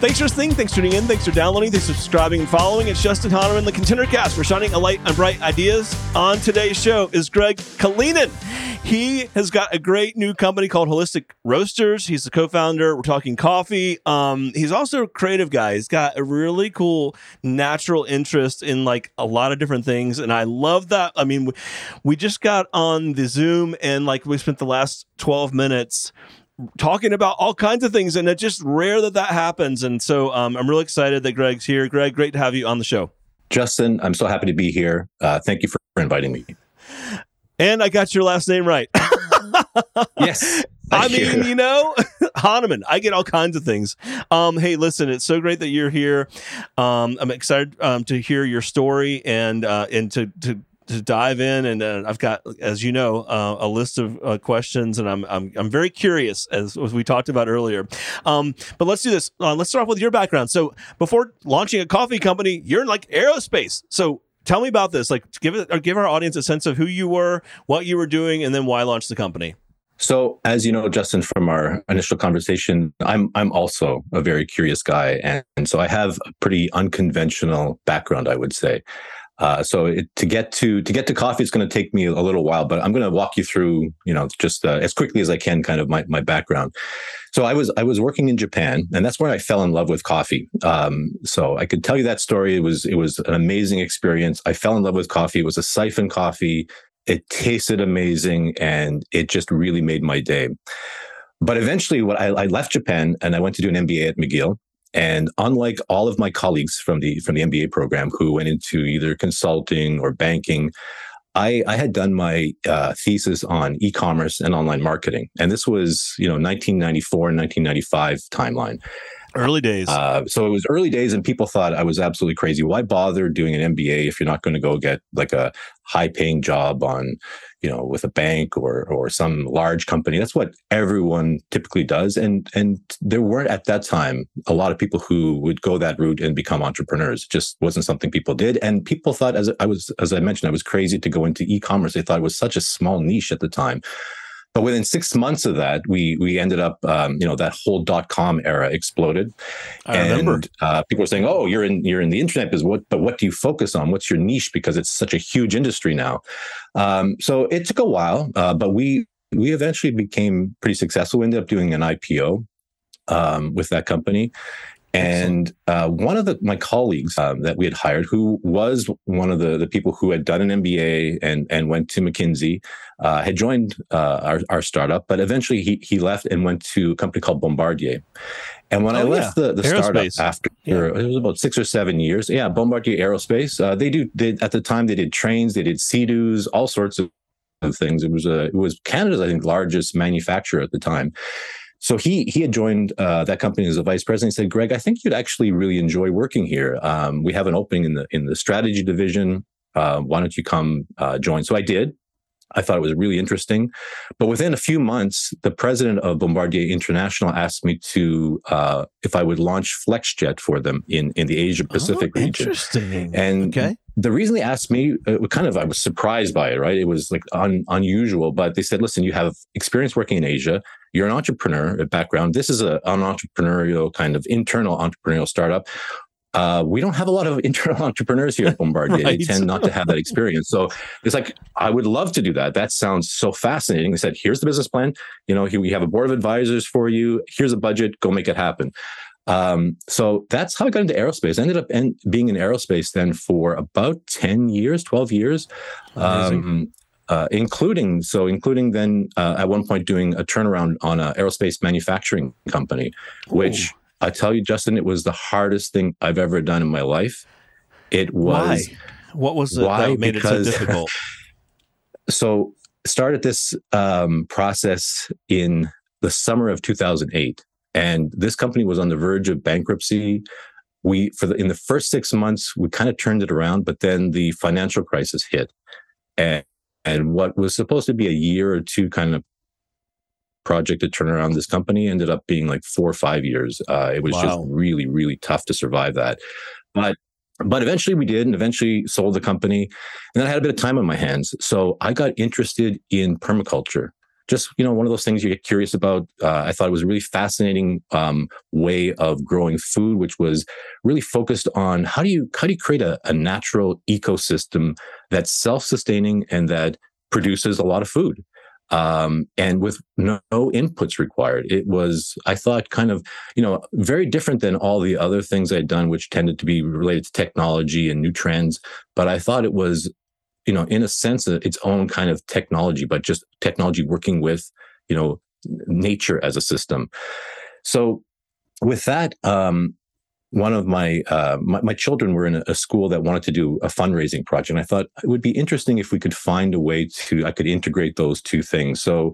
Thanks for listening. Thanks for tuning in. Thanks for downloading. Thanks for subscribing and following. It's Justin Honaman, the Contender Cast. We're shining a light on bright ideas. On today's show is Greg Kalinin. He has got a great new company called Holistic Roasters. He's the co-founder. We're talking coffee. Um, he's also a creative guy. He's got a really cool natural interest in like a lot of different things, and I love that. I mean, we, we just got on the Zoom, and like we spent the last twelve minutes talking about all kinds of things, and it's just rare that that happens. And so um, I'm really excited that Greg's here. Greg, great to have you on the show. Justin, I'm so happy to be here. Uh, thank you for inviting me. And I got your last name right. yes. I mean, you, know, Honaman. I get all kinds of things. Um, hey, listen, it's so great that you're here. Um, I'm excited um, to hear your story and uh, and to to to dive in, and uh, I've got, as you know, uh, a list of uh, questions, and I'm, I'm I'm very curious, as, as we talked about earlier. Um, but let's do this. Uh, let's start off with your background. So, before launching a coffee company, you're in like aerospace. So, tell me about this. Like, give it or give our audience a sense of who you were, what you were doing, and then why launch the company. So, as you know, Justin, from our initial conversation, I'm I'm also a very curious guy, and, and so I have a pretty unconventional background, I would say. Uh, so it, to get to to get to coffee, it's going to take me a little while, but I'm going to walk you through, you know, just uh, as quickly as I can, kind of my my background. So I was I was working in Japan, and that's where I fell in love with coffee. Um, so I could tell you that story. It was it was an amazing experience. I fell in love with coffee. It was a siphon coffee. It tasted amazing, and it just really made my day. But eventually, what I, I left Japan and I went to do an MBA at McGill. And unlike all of my colleagues from the from the MBA program who went into either consulting or banking, I, I had done my uh, thesis on e-commerce and online marketing, and this was you know 1994 and 1995 timeline. Early days. Uh, so it was early days, and people thought I was absolutely crazy. Why bother doing an MBA if you're not going to go get like a high paying job on, you know, with a bank or or some large company? That's what everyone typically does. And and there weren't at that time a lot of people who would go that route and become entrepreneurs. It just wasn't something people did. And people thought, as I was, as I mentioned, I was crazy to go into e-commerce. They thought it was such a small niche at the time. But within six months of that, we we ended up, um, you know, that whole dot com era exploded, I and remember. uh, people were saying, "Oh, you're in you're in the internet business. What, but what do you focus on? What's your niche? Because it's such a huge industry now." Um, so it took a while, uh, but we we eventually became pretty successful. We ended up doing an IPO um, with that company. And uh, one of the, my colleagues um, that we had hired, who was one of the, the people who had done an MBA and, and went to McKinsey, uh, had joined uh, our, our startup, but eventually he, he left and went to a company called Bombardier. And when Oh, I left yeah. the, the startup after Yeah. it was about six or seven years, yeah, Bombardier Aerospace, uh, they do they, at the time they did trains, they did sea-doos, all sorts of of things. It was a it was Canada's I think largest manufacturer at the time. So he he had joined uh, that company as a vice president. He said, "Greg, I think you'd actually really enjoy working here. Um, we have an opening in the in the strategy division. Uh, why don't you come uh, join?" So I did. I thought it was really interesting, but within a few months, the president of Bombardier International asked me to uh, if I would launch FlexJet for them in in the Asia Pacific oh, region. Interesting. And okay. the reason they asked me, uh, kind of, I was surprised by it, right? It was like un, unusual, but they said, listen, you have experience working in Asia. You're an entrepreneur background. This is a, an entrepreneurial kind of internal entrepreneurial startup. Uh, we don't have a lot of internal entrepreneurs here at Bombardier. They tend not to have that experience. So it's like, I would love to do that. That sounds so fascinating. They said, here's the business plan. You know, here we have a board of advisors for you. Here's a budget. Go make it happen. Um, so that's how I got into aerospace. I ended up en- being in aerospace then for about 10 years, 12 years. Um, uh, including so including then uh, at one point doing a turnaround on an aerospace manufacturing company, which I tell you, Justin, it was the hardest thing I've ever done in my life. It was Why? What was it Why? that made Because- it so difficult? so started this um, process in the summer of 2008 and this company was on the verge of bankruptcy we for the in the first six months we kind of turned it around but then the financial crisis hit and and what was supposed to be a year or two kind of project to turn around this company ended up being like four or five years. Uh, it was wow. just really, really tough to survive that. But but eventually we did and eventually sold the company and then i had a bit of time on my hands so i got interested in permaculture just you know one of those things you get curious about uh, i thought it was a really fascinating um, way of growing food which was really focused on how do you how do you create a, a natural ecosystem that's self-sustaining and that produces a lot of food um, and with no, no, inputs required. It was, I thought, kind of, you know, very different than all the other things I'd done, which tended to be related to technology and new trends. But I thought it was you know, in a sense, uh, its own kind of technology, but just technology working with, you know, nature as a system. So with that, um, one of my, uh, my, my children were in a, a, school that wanted to do a fundraising project. And I thought it would be interesting if we could find a way to I could integrate those two things. So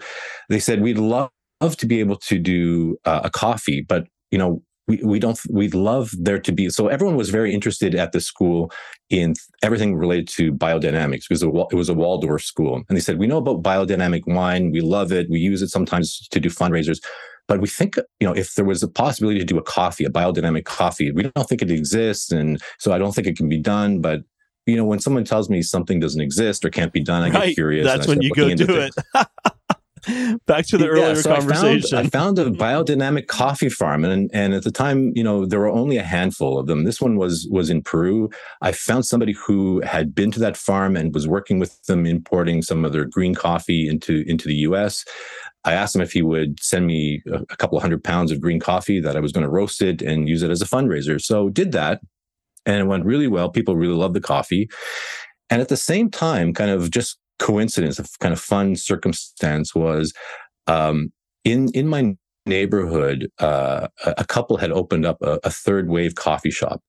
they said we'd love, to be able to do uh, a coffee, but you know we, we don't we'd love there to be so everyone was very interested at the school in everything related to biodynamics. Because it was a Waldorf school and they said we know about biodynamic wine. We love it. We use it sometimes to do fundraisers. But we think you know if there was a possibility to do a coffee a biodynamic coffee we don't think it exists and so I don't think it can be done but you know when someone tells me something doesn't exist or can't be done I right. get curious that's when you go do it Back to the earlier so conversation. I found, I found, a biodynamic coffee farm, and and at the time, you know, there were only a handful of them. This one was was in Peru. I found somebody who had been to that farm and was working with them importing some of their green coffee into into the U.S. I asked him if he would send me a, a couple hundred pounds of green coffee that I was going to roast it and use it as a fundraiser. So did that, and it went really well. People really loved the coffee. And at the same time, kind of just coincidence, a kind of fun circumstance was um, in in my neighborhood, uh, a couple had opened up a, a third wave coffee shop.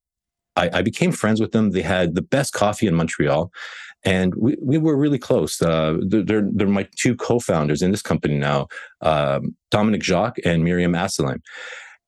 I, I, became friends with them. They had the best coffee in Montreal, and we, we were really close. Uh, they're, they're my two co-founders in this company now, um, Dominic Jacques and Miriam Asselheim.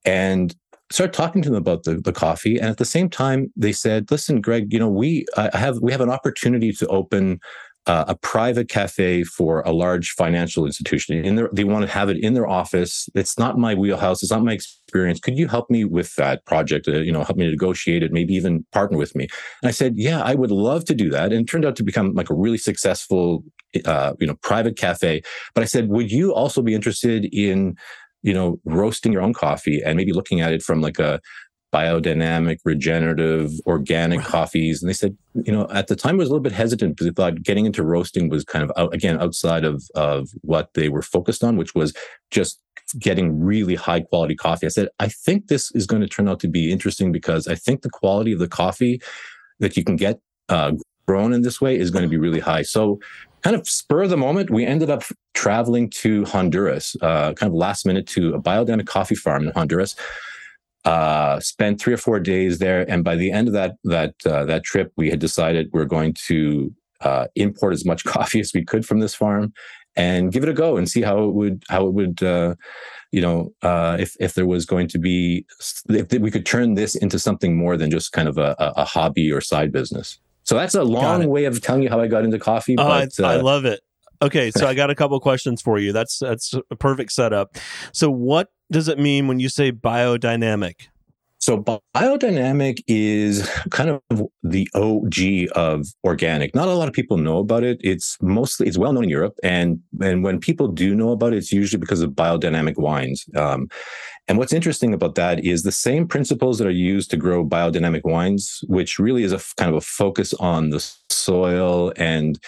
And started talking to them about the, the coffee. And at the same time, they said, listen, Greg, you know, we I have we have an opportunity to open uh, a private cafe for a large financial institution. In their, they want to have it in their office. It's not my wheelhouse. It's not my experience. Could you help me with that project? Uh, you know, help me negotiate it. Maybe even partner with me. And I said, yeah, I would love to do that. And it turned out to become like a really successful, uh, you know, private cafe. But I said, would you also be interested in you know, roasting your own coffee and maybe looking at it from like a biodynamic, regenerative, organic coffees. And they said, you know, at the time I was a little bit hesitant because they thought getting into roasting was kind of out, again outside of of what they were focused on, which was just getting really high quality coffee. I said, I think this is going to turn out to be interesting because I think the quality of the coffee that you can get uh, grown in this way is going to be really high. So kind of spur of the moment, we ended up traveling to Honduras, uh, kind of last minute to a biodynamic coffee farm in Honduras uh, spent three or four days there, and by the end of that that uh, that trip, we had decided we're going to uh, import as much coffee as we could from this farm and give it a go and see how it would how it would uh, you know uh, if if there was going to be if we could turn this into something more than just kind of a, a hobby or side business. So that's a long way of telling you how I got into coffee. Oh, but, I, I uh, love it. Okay, so I got a couple questions for you. That's that's a perfect setup. So what does it mean when you say biodynamic? So biodynamic is kind of the OG of organic. Not a lot of people know about it. It's mostly it's well known in Europe, and and when people do know about it, it's usually because of biodynamic wines. Um, and what's interesting about that is the same principles that are used to grow biodynamic wines, which really is a kind of a focus on the soil and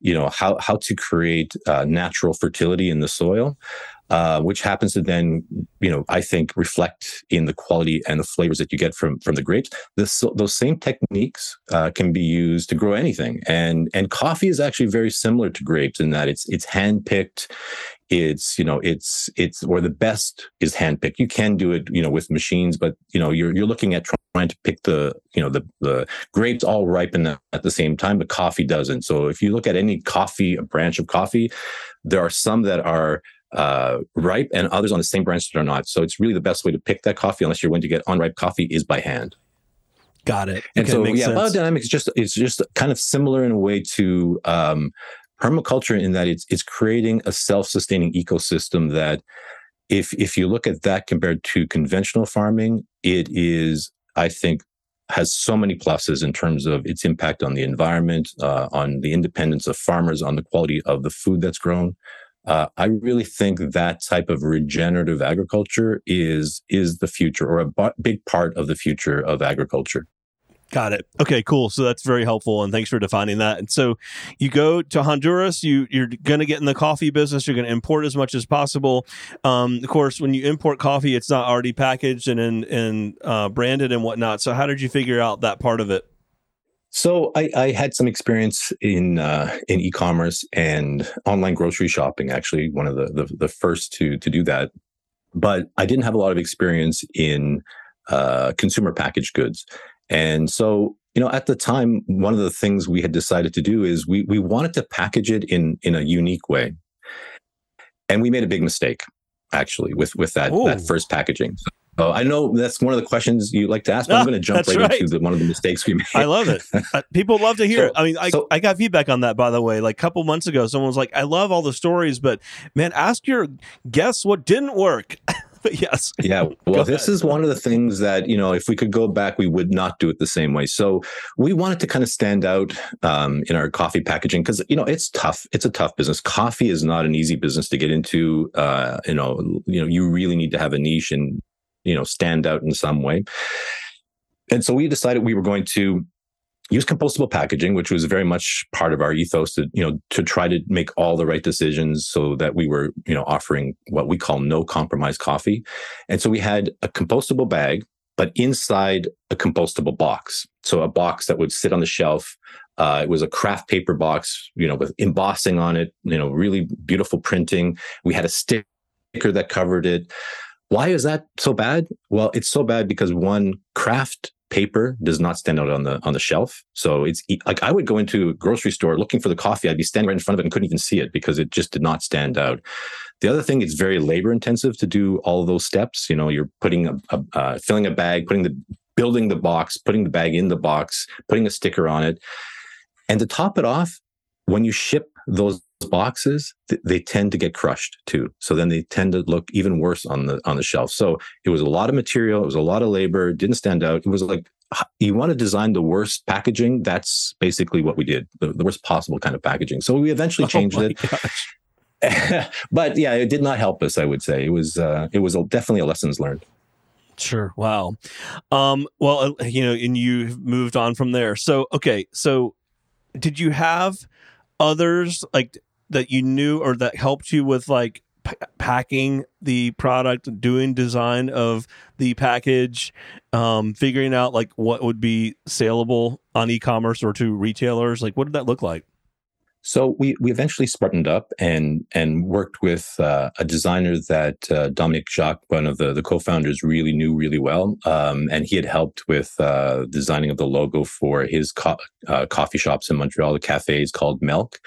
you know how how to create uh, natural fertility in the soil. Uh, which happens to then, you know, I think reflect in the quality and the flavors that you get from from the grapes. This, those same techniques uh, can be used to grow anything, and and coffee is actually very similar to grapes in that it's it's hand picked it's you know it's it's or the best is handpicked. You can do it you know with machines but you know you're you're looking at trying to pick the you know the the grapes all ripen at the same time but coffee doesn't. So if you look at any coffee a branch of coffee there are some that are uh, ripe and others on the same branch that are not. So it's really the best way to pick that coffee unless you're going to get unripe coffee is by hand. Got it. And okay, so yeah sense. biodynamics is just it's just kind of similar in a way to um permaculture in that it's it's creating a self-sustaining ecosystem that if if you look at that compared to conventional farming, it is, I think, has so many pluses in terms of its impact on the environment, uh, on the independence of farmers, on the quality of the food that's grown. Uh, I really think that type of regenerative agriculture is is the future, or a b- big part of the future of agriculture. Got it. Okay, cool. So that's very helpful, and thanks for defining that. And so, you go to Honduras. You you're going to get in the coffee business. You're going to import as much as possible. Um, of course, when you import coffee, it's not already packaged and and, and uh, branded and whatnot. So, how did you figure out that part of it? So I, I, had some experience in uh, in e-commerce and online grocery shopping. Actually, one of the, the, the first to to do that, but I didn't have a lot of experience in uh, consumer packaged goods. And so, you know, at the time, one of the things we had decided to do is we we wanted to package it in in a unique way. And we made a big mistake, actually, with with that Ooh. that first packaging. So I know that's one of the questions you like to ask, but I'm going to jump right, right, into the, one of the mistakes we made. I love it. Uh, people love to hear so, it. I mean, I, so, I got feedback on that, by the way. Like a couple months ago, someone was like, I love all the stories, but man, ask your guests what didn't work. yes. Yeah. Well, this is one of the things that, you know, if we could go back, we would not do it the same way. So we wanted to kind of stand out um, in our coffee packaging because, you know, it's tough. It's a tough business. Coffee is not an easy business to get into. Uh, you know, you know, you really need to have a niche and, you know, stand out in some way. And so we decided we were going to use compostable packaging, which was very much part of our ethos to, you know, to try to make all the right decisions so that we were, you know, offering what we call no compromise coffee. And so we had a compostable bag, but inside a compostable box. So a box that would sit on the shelf. Uh, it was a craft paper box, you know, with embossing on it, you know, really beautiful printing. We had a sticker that covered it. Why is that so bad? Well, it's so bad because one craft paper does not stand out on the on the shelf. So it's like I would go into a grocery store looking for the coffee. I'd be standing right in front of it and couldn't even see it because it just did not stand out. The other thing, it's very labor intensive to do all those steps. You know, you're putting a, a uh, filling a bag, putting the building the box, putting the bag in the box, putting a sticker on it, and to top it off, when you ship those boxes th- they tend to get crushed too so then they tend to look even worse on the on the shelf so it was a lot of material it was a lot of labor didn't stand out it was like you want to design the worst packaging that's basically what we did the, the worst possible kind of packaging so we eventually oh changed oh it but yeah it did not help us i would say it was uh, it was definitely a lessons learned Sure. Wow. Um, well, uh, you know, and you moved on from there. So, okay. So, did you have others like that you knew or that helped you with like p- packing the product, doing design of the package, um, figuring out like what would be saleable on e-commerce or to retailers? Like, what did that look like? So we we eventually smartened up and and worked with uh, a designer that uh, Dominic Jacques, one of the the co-founders, really knew really well, um, and he had helped with uh, designing of the logo for his co- uh, coffee shops in Montreal, the cafes called Melk.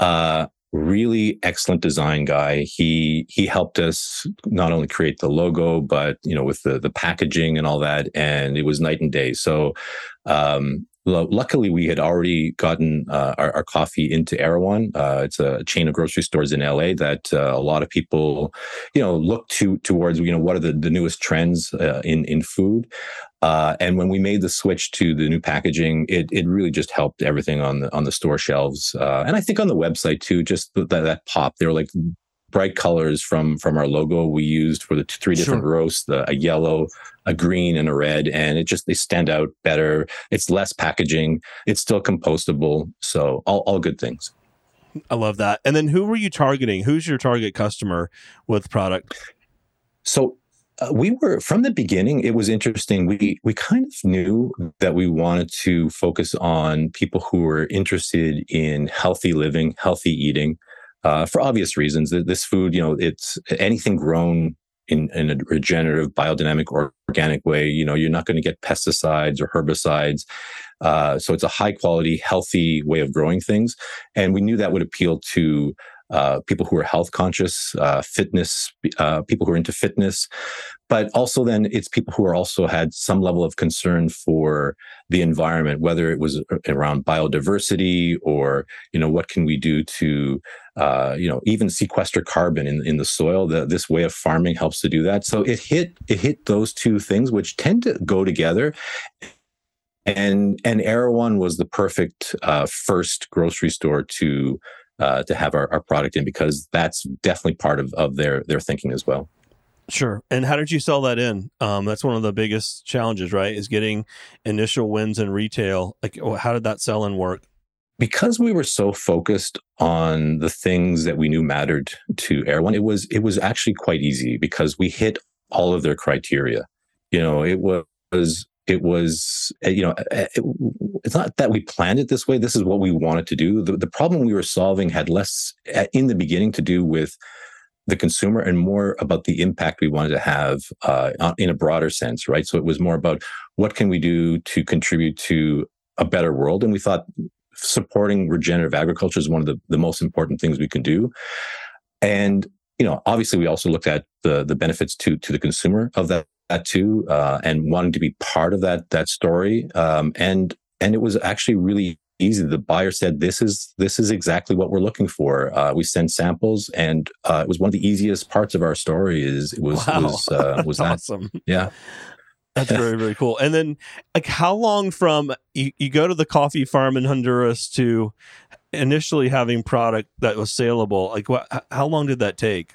Uh, really excellent design guy. He he helped us not only create the logo, but you know with the the packaging and all that, and it was night and day. So. Um, luckily, we had already gotten uh, our, our, coffee into Erewhon. Uh, it's a chain of grocery stores in LA that uh, a lot of people, you know, look to towards. You know, what are the, the newest trends uh, in in food? Uh, and when we made the switch to the new packaging, it it really just helped everything on the on the store shelves, uh, and I think on the website too. Just that that pop, they were like bright colors from from our logo we used for the three different sure. roasts the, a yellow a green and a red and it just they stand out better. It's less packaging. It's still compostable so all, all good things. I love that. And then who were you targeting? Who's your target customer with product? So uh, we were from the beginning it was interesting. We we kind of knew that we wanted to focus on people who were interested in healthy living healthy eating uh, for obvious reasons. This food you know it's anything grown in, in a regenerative biodynamic organic way you know you're not going to get pesticides or herbicides. Uh, so it's a high quality healthy way of growing things. And we knew that would appeal to uh, people who are health conscious, uh, fitness, uh, people who are into fitness, but also then it's people who are also had some level of concern for the environment, whether it was around biodiversity or you know what can we do to uh, you know even sequester carbon in in the soil. The, this way of farming helps to do that. So it hit it hit those two things, which tend to go together and and Erewhon was the perfect uh, first grocery store to uh, to have our, our product in because that's definitely part of, of their their thinking as well. Sure. And how did you sell that in? Um, that's one of the biggest challenges, right? Is getting initial wins in retail. Like, how did that sell and work? Because we were so focused on the things that we knew mattered to Erewhon, it was it was actually quite easy because we hit all of their criteria. You know, it was it was eh, you know eh, it, it's not that we planned it this way this is what we wanted to do the, the problem we were solving had less eh, in the beginning to do with the consumer and more about the impact we wanted to have uh, in a broader sense right? So it was more about what can we do to contribute to a better world? And we thought supporting regenerative agriculture is one of the, the most important things we can do. And you know obviously we also looked at the the benefits to to the consumer of that that too, uh, and wanting to be part of that that story. Um, and and it was actually really easy. The buyer said, "This is this is exactly what we're looking for." Uh, we sent samples, and uh, it was one of the easiest parts of our story. Is it was wow. was uh, was that awesome? Yeah. That's very very cool. And then, like, how long from you, you go to the coffee farm in Honduras to initially having product that was saleable? Like, what? How long did that take?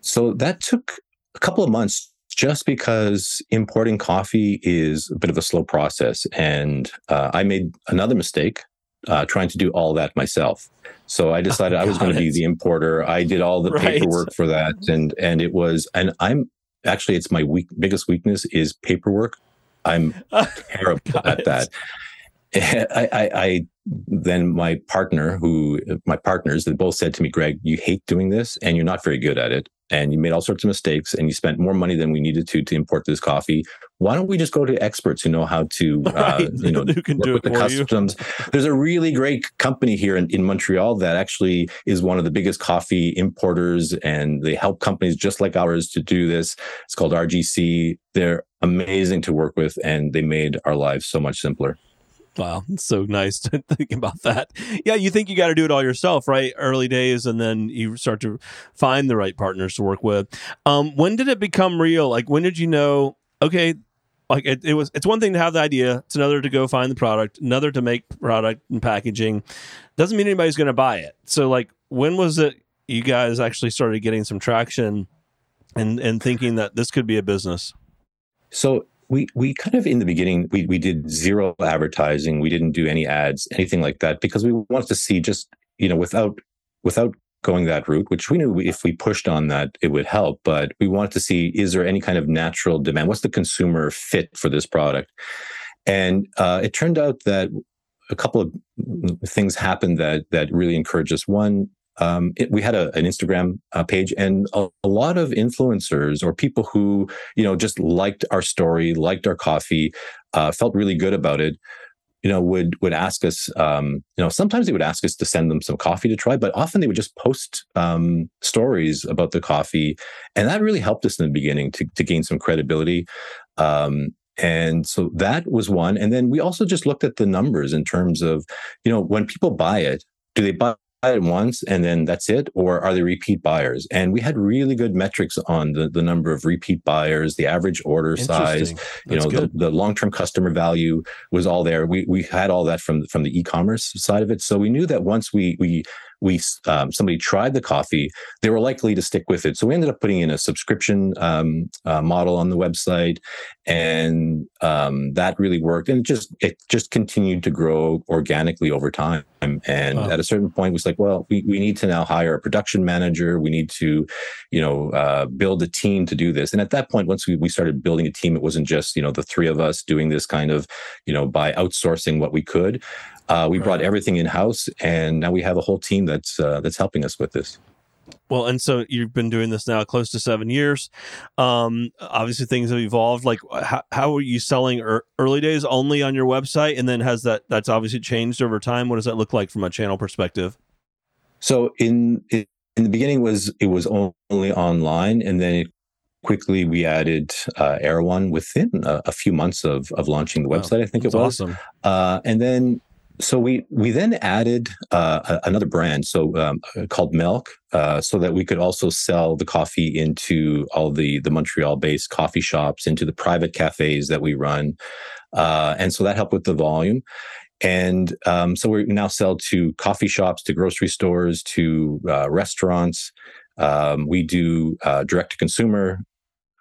So that took a couple of months just because importing coffee is a bit of a slow process. And uh, I made another mistake uh, trying to do all that myself. So I decided oh, I was going to be the importer. I did all the right. paperwork for that, and and it was, and I'm actually it's my weak, biggest weakness is paperwork. I'm terrible at that. I, I, I, then my partner, who my partners, they both said to me, "Greg, you hate doing this, and you're not very good at it, and you made all sorts of mistakes, and you spent more money than we needed to to import this coffee. Why don't we just go to experts who know how to, uh, right. you know, who can work do with the customs? There's a really great company here in, in Montreal that actually is one of the biggest coffee importers, and they help companies just like ours to do this. It's called RGC. They're amazing to work with, and they made our lives so much simpler. Wow, it's so nice to think about that. Yeah, you think you got to do it all yourself, right? Early days, and then you start to find the right partners to work with. Um, when did it become real? Like, when did you know? Okay, like it, it was. It's one thing to have the idea. It's another to go find the product. Another to make product and packaging. Doesn't mean anybody's going to buy it. So, like, when was it you guys actually started getting some traction and and thinking that this could be a business? So we we kind of in the beginning we we did zero advertising. We didn't do any ads anything like that because we wanted to see just you know without without going that route which we knew if we pushed on that it would help but we wanted to see is there any kind of natural demand? What's the consumer fit for this product? And uh, it turned out that a couple of things happened that that really encouraged us. One um, it, we had a, an Instagram uh, page, and a, a, lot of influencers or people who you know just liked our story, liked our coffee, uh, felt really good about it. You know, would would ask us. Um, you know, sometimes they would ask us to send them some coffee to try, but often they would just post um, stories about the coffee, and that really helped us in the beginning to to gain some credibility. Um, and so that was one. And then we also just looked at the numbers in terms of, you know, when people buy it, do they buy it once and then that's it? Or are they repeat buyers? And we had really good metrics on the, the number of repeat buyers the average order size you know the, the, long-term customer value was all there. We we had all that from from the e-commerce side of it. So we knew that once we we we um, somebody tried the coffee, they were likely to stick with it. So we ended up putting in a subscription um, uh, model on the website, and um, that really worked. And it just it just continued to grow organically over time. And wow. at a certain point, it was like, well, we, we need to now hire a production manager. We need to, you know, uh, build a team to do this. And at that point, once we, we started building a team, it wasn't just you know the three of us doing this kind of, you know, by outsourcing what we could. Uh, we right. brought everything in house, and now we have a whole team that's uh, that's helping us with this. Well, and so you've been doing this now close to seven years. Um, obviously, things have evolved. Like, how, how are you selling er- early days only on your website, and then has that that's obviously changed over time? What does that look like from a channel perspective? So in in the beginning was it was only online, and then it quickly we added uh, within a, a, few months of of launching the website. Wow, I think it was awesome. Uh, and then so we we then added uh, another brand, so um, called Melk, uh, so that we could also sell the coffee into all the the Montreal based coffee shops, into the private cafes that we run, uh, and so that helped with the volume. And um, so we now sell to coffee shops, to grocery stores, to uh, restaurants. Um, we do uh, direct to consumer.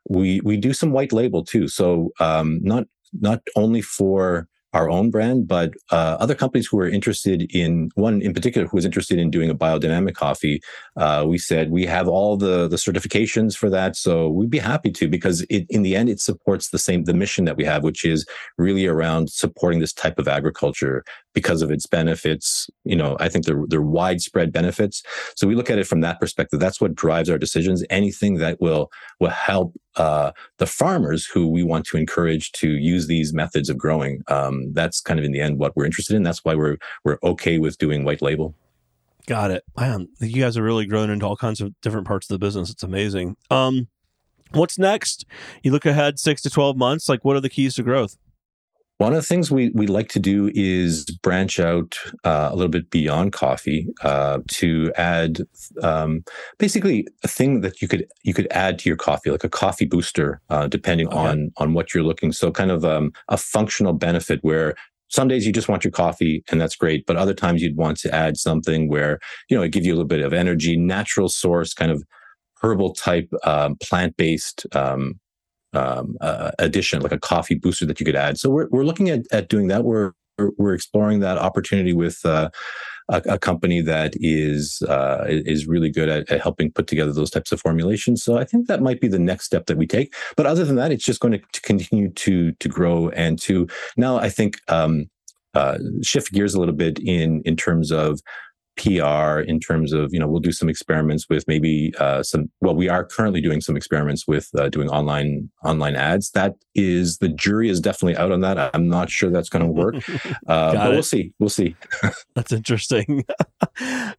We we do some white label too. So um, not not only for our own brand, but uh, other companies who are interested in one in particular who was interested in doing a biodynamic coffee. Uh, we said we have all the the certifications for that, so we'd be happy to because it, in the end it supports the same the mission that we have, which is really around supporting this type of agriculture because of its benefits. You know, I think they're they're widespread benefits. So we look at it from that perspective. That's what drives our decisions. Anything that will will help uh, the farmers who we want to encourage to use these methods of growing. Um, that's kind of in the end what we're interested in. That's why we're we're okay with doing white label. Got it. Man, you guys are really growing into all kinds of different parts of the business. It's amazing. Um, what's next? You look ahead six to twelve months. Like, what are the keys to growth? One of the things we, we like to do is branch out uh, a little bit beyond coffee uh, to add um, basically a thing that you could you could add to your coffee, like a coffee booster, uh, depending okay. on on what you're looking. So kind of um, a functional benefit where some days you just want your coffee and that's great but other times you'd want to add something where you know it give you a little bit of energy natural source kind of herbal type um, plant-based um, um, uh, addition, like a coffee booster that you could add. So we're we're looking at at doing that. We're we're exploring that opportunity with. Uh, a, a, company that is uh, is really good at, at, helping put together those types of formulations. So I think that might be the next step that we take. But other than that, it's just going to, to continue to to grow and to now I think um, uh, shift gears a little bit in in terms of PR in terms of, you know, we'll do some experiments with maybe uh, some, well, we are currently doing some experiments with uh, doing online, online ads. That is, the jury is definitely out on that. I'm not sure that's going to work, uh, but it. we'll see. We'll see. that's interesting.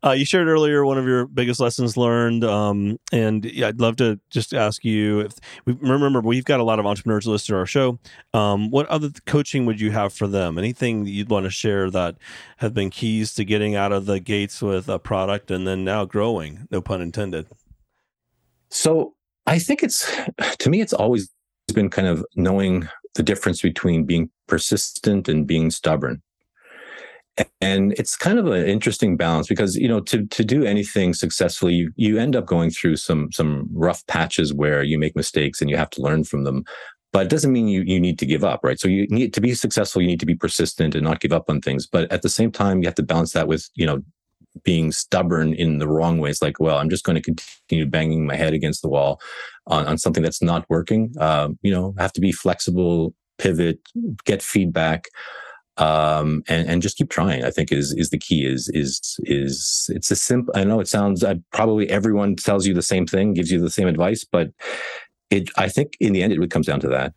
Uh, you shared earlier one of your biggest lessons learned. Um, and yeah, I'd love to just ask you if we remember, we've got a lot of entrepreneurs listed on our show. Um, what other coaching would you have for them? Anything that you'd want to share that have been keys to getting out of the gate with a product and then now growing, no pun intended? So I think it's, to me, it's always been kind of knowing the difference between being persistent and being stubborn. And it's kind of an interesting balance because, you know, to, to do anything successfully, you, you end up going through some, some rough patches where you make mistakes and you have to learn from them but it doesn't mean you, you need to give up, right? So you need to be successful. You need to be persistent and not give up on things. But at the same time, you have to balance that with, you know, being stubborn in the wrong ways like well i'm just going to continue banging my head against the wall on, on something that's not working um, you know have to be flexible pivot get feedback um, and and just keep trying i think is is the key is is is it's a simple i know it sounds uh, probably everyone tells you the same thing gives you the same advice but it i think in the end it comes down to that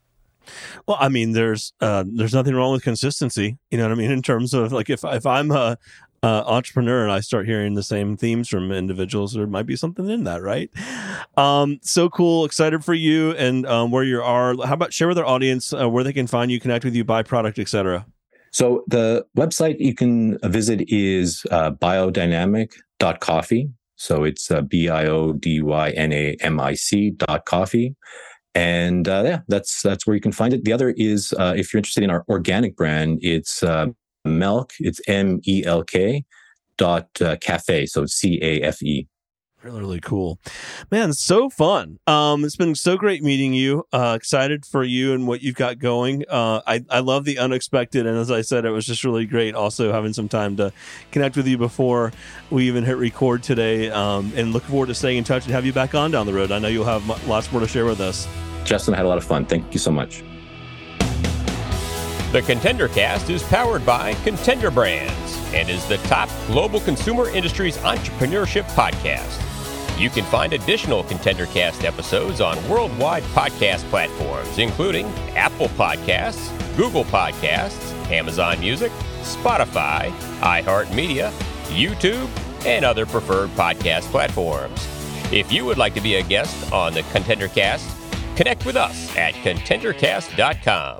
well, I mean, there's uh, there's nothing wrong with consistency. You know what I mean? In terms of like, if if I'm a uh, entrepreneur and I start hearing the same themes from individuals, there might be something in that, right? Um, so cool, excited for you and um, where you are. How about share with our audience uh, where they can find you, connect with you, buy product, etc. So the website you can visit is uh, biodynamic.coffee. So it's uh, B I O D Y N A M I C dot coffee. And uh, yeah, that's that's where you can find it. The other is uh, if you're interested in our organic brand, it's uh, Melk. It's M E L K dot uh, cafe. So C A F E. Really, really cool, man. So fun. Um, it's been so great meeting you. Uh, excited for you and what you've got going. Uh, I I love the unexpected, and as I said, it was just really great. Also having some time to connect with you before we even hit record today. Um, and looking forward to staying in touch and have you back on down the road. I know you'll have lots more to share with us. Justin, I had a lot of fun. Thank you so much. The Contender Cast is powered by Contender Brands and is the top global consumer industries entrepreneurship podcast. You can find additional Contender Cast episodes on worldwide podcast platforms, including Apple Podcasts, Google Podcasts, Amazon Music, Spotify, iHeartMedia, YouTube, and other preferred podcast platforms. If you would like to be a guest on the ContenderCast, connect with us at contendercast.com.